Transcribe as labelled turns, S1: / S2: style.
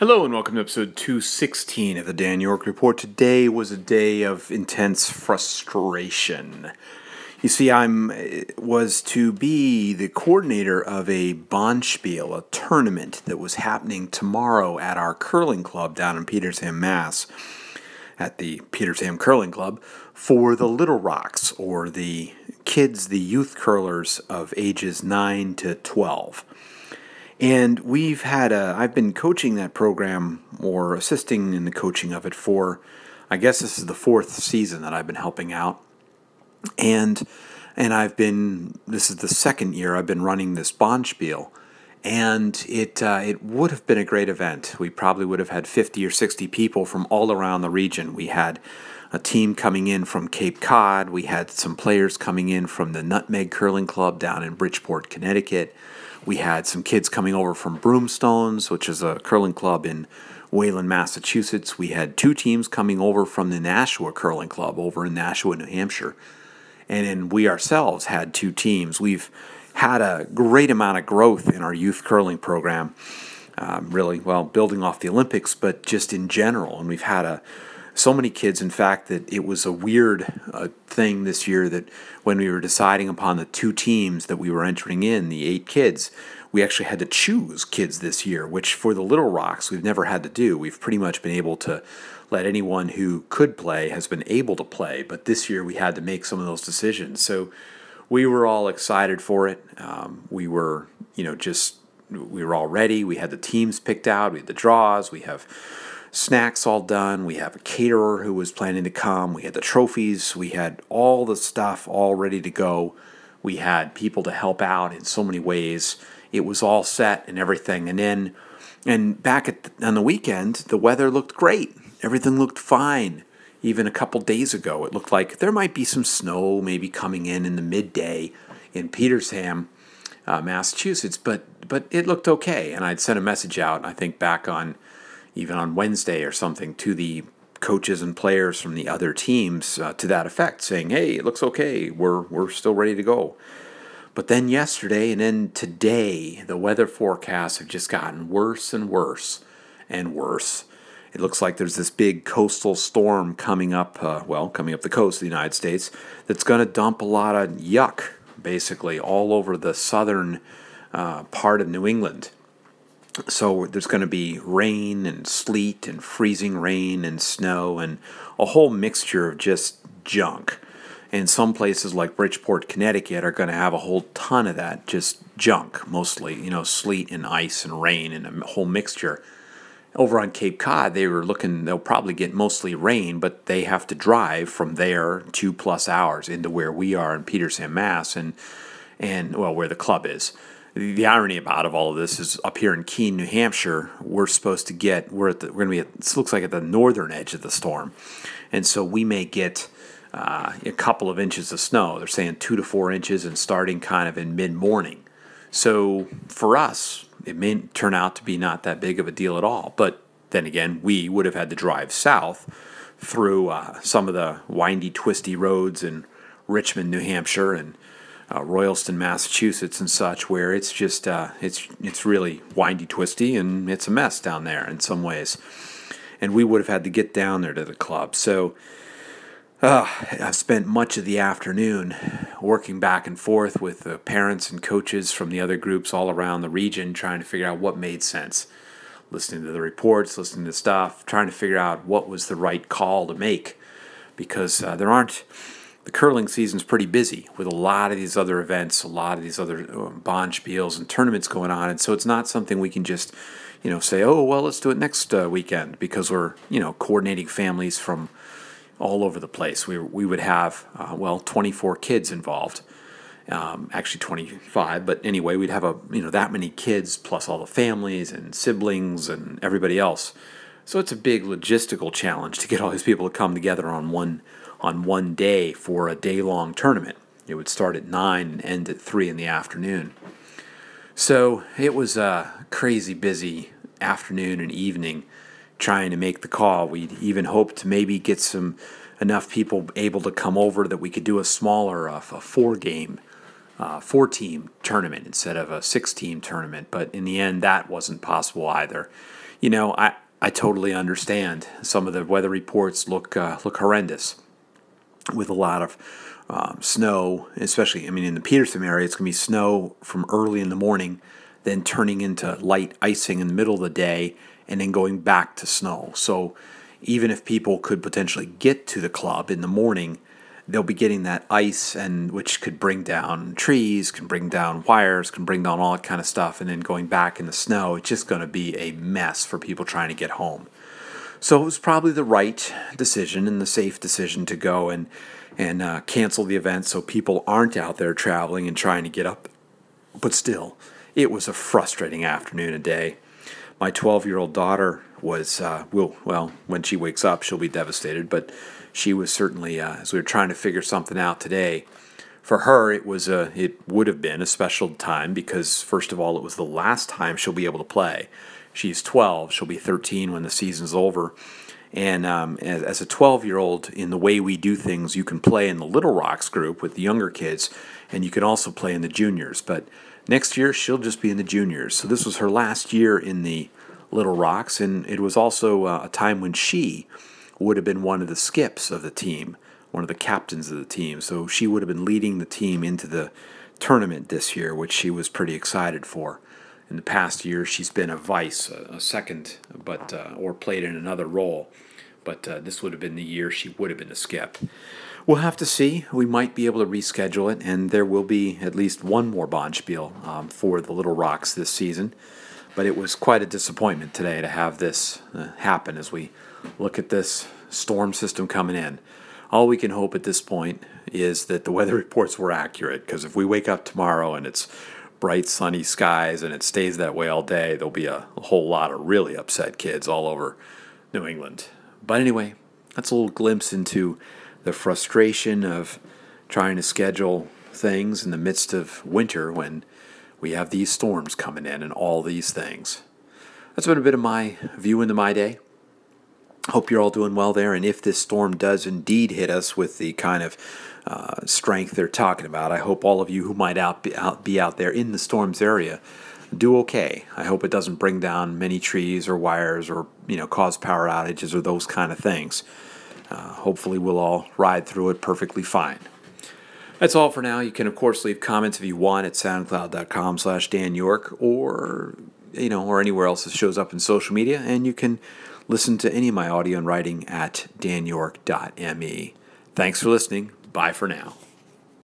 S1: Hello and welcome to episode 216 of the Dan York Report. Today was a day of intense frustration. You see, I'm uh, was to be the coordinator of a Bonspiel, a tournament that was happening tomorrow at our curling club down in Petersham, Mass, at the Petersham Curling Club for the Little Rocks or the kids, the youth curlers of ages 9 to 12. And we've had a, I've been coaching that program or assisting in the coaching of it for, I guess this is the fourth season that I've been helping out. And, and I've been, this is the second year I've been running this Bonspiel. And it, uh, it would have been a great event. We probably would have had 50 or 60 people from all around the region. We had a team coming in from Cape Cod. We had some players coming in from the Nutmeg Curling Club down in Bridgeport, Connecticut. We had some kids coming over from Broomstones, which is a curling club in Wayland, Massachusetts. We had two teams coming over from the Nashua Curling Club over in Nashua, New Hampshire. And then we ourselves had two teams. We've had a great amount of growth in our youth curling program, um, really, well, building off the Olympics, but just in general. And we've had a so many kids, in fact, that it was a weird uh, thing this year that when we were deciding upon the two teams that we were entering in, the eight kids, we actually had to choose kids this year, which for the Little Rocks we've never had to do. We've pretty much been able to let anyone who could play has been able to play, but this year we had to make some of those decisions. So we were all excited for it. Um, we were, you know, just we were all ready. We had the teams picked out. We had the draws. We have snacks all done. We have a caterer who was planning to come. We had the trophies. We had all the stuff all ready to go. We had people to help out in so many ways. It was all set and everything. And then, and back at the, on the weekend, the weather looked great. Everything looked fine. Even a couple days ago, it looked like there might be some snow maybe coming in in the midday in Petersham, uh, Massachusetts, but but it looked okay. And I'd sent a message out, I think, back on even on Wednesday or something to the coaches and players from the other teams uh, to that effect, saying, "Hey, it looks okay. We're we're still ready to go." But then yesterday and then today, the weather forecasts have just gotten worse and worse and worse. It looks like there's this big coastal storm coming up, uh, well, coming up the coast of the United States, that's going to dump a lot of yuck, basically, all over the southern uh, part of New England. So there's going to be rain and sleet and freezing rain and snow and a whole mixture of just junk. And some places like Bridgeport, Connecticut are going to have a whole ton of that, just junk mostly, you know, sleet and ice and rain and a whole mixture. Over on Cape Cod, they were looking, they'll probably get mostly rain, but they have to drive from there two plus hours into where we are in Petersham, Mass, and, and well, where the club is the irony about of all of this is up here in Keene, New Hampshire, we're supposed to get we're at the, we're going to be at this looks like at the northern edge of the storm, and so we may get uh, a couple of inches of snow. They're saying two to four inches, and starting kind of in mid morning. So for us, it may turn out to be not that big of a deal at all. But then again, we would have had to drive south through uh, some of the windy, twisty roads in Richmond, New Hampshire, and uh, Royalston, Massachusetts, and such, where it's just uh, it's it's really windy, twisty, and it's a mess down there in some ways. And we would have had to get down there to the club. So uh, I've spent much of the afternoon working back and forth with the parents and coaches from the other groups all around the region, trying to figure out what made sense. Listening to the reports, listening to stuff, trying to figure out what was the right call to make, because uh, there aren't the curling season's pretty busy with a lot of these other events, a lot of these other um, Bonspiels and tournaments going on, and so it's not something we can just, you know, say, oh well, let's do it next uh, weekend because we're you know coordinating families from all over the place. We we would have uh, well 24 kids involved. Um, actually 25 but anyway we'd have a you know that many kids plus all the families and siblings and everybody else so it's a big logistical challenge to get all these people to come together on one on one day for a day long tournament. It would start at 9 and end at 3 in the afternoon. So it was a crazy busy afternoon and evening trying to make the call. We even hoped to maybe get some enough people able to come over that we could do a smaller, uh, a four game uh, four team tournament instead of a six team tournament. But in the end, that wasn't possible either. You know, I, I totally understand. Some of the weather reports look uh, look horrendous with a lot of um, snow, especially, I mean, in the Petersham area, it's going to be snow from early in the morning, then turning into light icing in the middle of the day, and then going back to snow. So even if people could potentially get to the club in the morning, they'll be getting that ice and which could bring down trees, can bring down wires, can bring down all that kind of stuff, and then going back in the snow, it's just going to be a mess for people trying to get home. So it was probably the right decision and the safe decision to go and and uh, cancel the event so people aren't out there traveling and trying to get up. But still, it was a frustrating afternoon and day. My 12 year old daughter was, uh, will, well, when she wakes up, she'll be devastated, but she was certainly, uh, as we were trying to figure something out today, for her it was a, it would have been a special time because first of all it was the last time she'll be able to play she's 12 she'll be 13 when the season's over and um, as, as, a 12 year old, in the way we do things, you can play in the Little Rocks group with the younger kids, and you can also play in the juniors. But next year, she'll just be in the juniors. So this was her last year in the Little Rocks, and it was also uh, a time when she would have been one of the skips of the team, one of the captains of the team. So she would have been leading the team into the tournament this year, which she was pretty excited for in the past year she's been a vice, a, second, but uh, or played in another role. But uh, this would have been the year she would have been a skip. We'll have to see. We might be able to reschedule it, and there will be at least one more Bonspiel um, for the Little Rocks this season. But it was quite a disappointment today to have this uh, happen as we look at this storm system coming in. All we can hope at this point is that the weather reports were accurate, because if we wake up tomorrow and it's bright sunny skies and it stays that way all day, there'll be a, a, whole lot of really upset kids all over New England. But anyway, that's a little glimpse into the frustration of trying to schedule things in the midst of winter when we have these storms coming in and all these things. That's been a bit of my view into my day. Hope you're all doing well there. And if this storm does indeed hit us with the kind of uh, strength they're talking about. I hope all of you who might out be, out be out there in the storm's area do okay. I hope it doesn't bring down many trees or wires or you know cause power outages or those kind of things. Uh, hopefully, we'll all ride through it perfectly fine. That's all for now. You can of course leave comments if you want at soundcloud.com/slash Dan York or you know or anywhere else that shows up in social media, and you can listen to any of my audio and writing at danyork.me. Thanks for listening. Bye for now.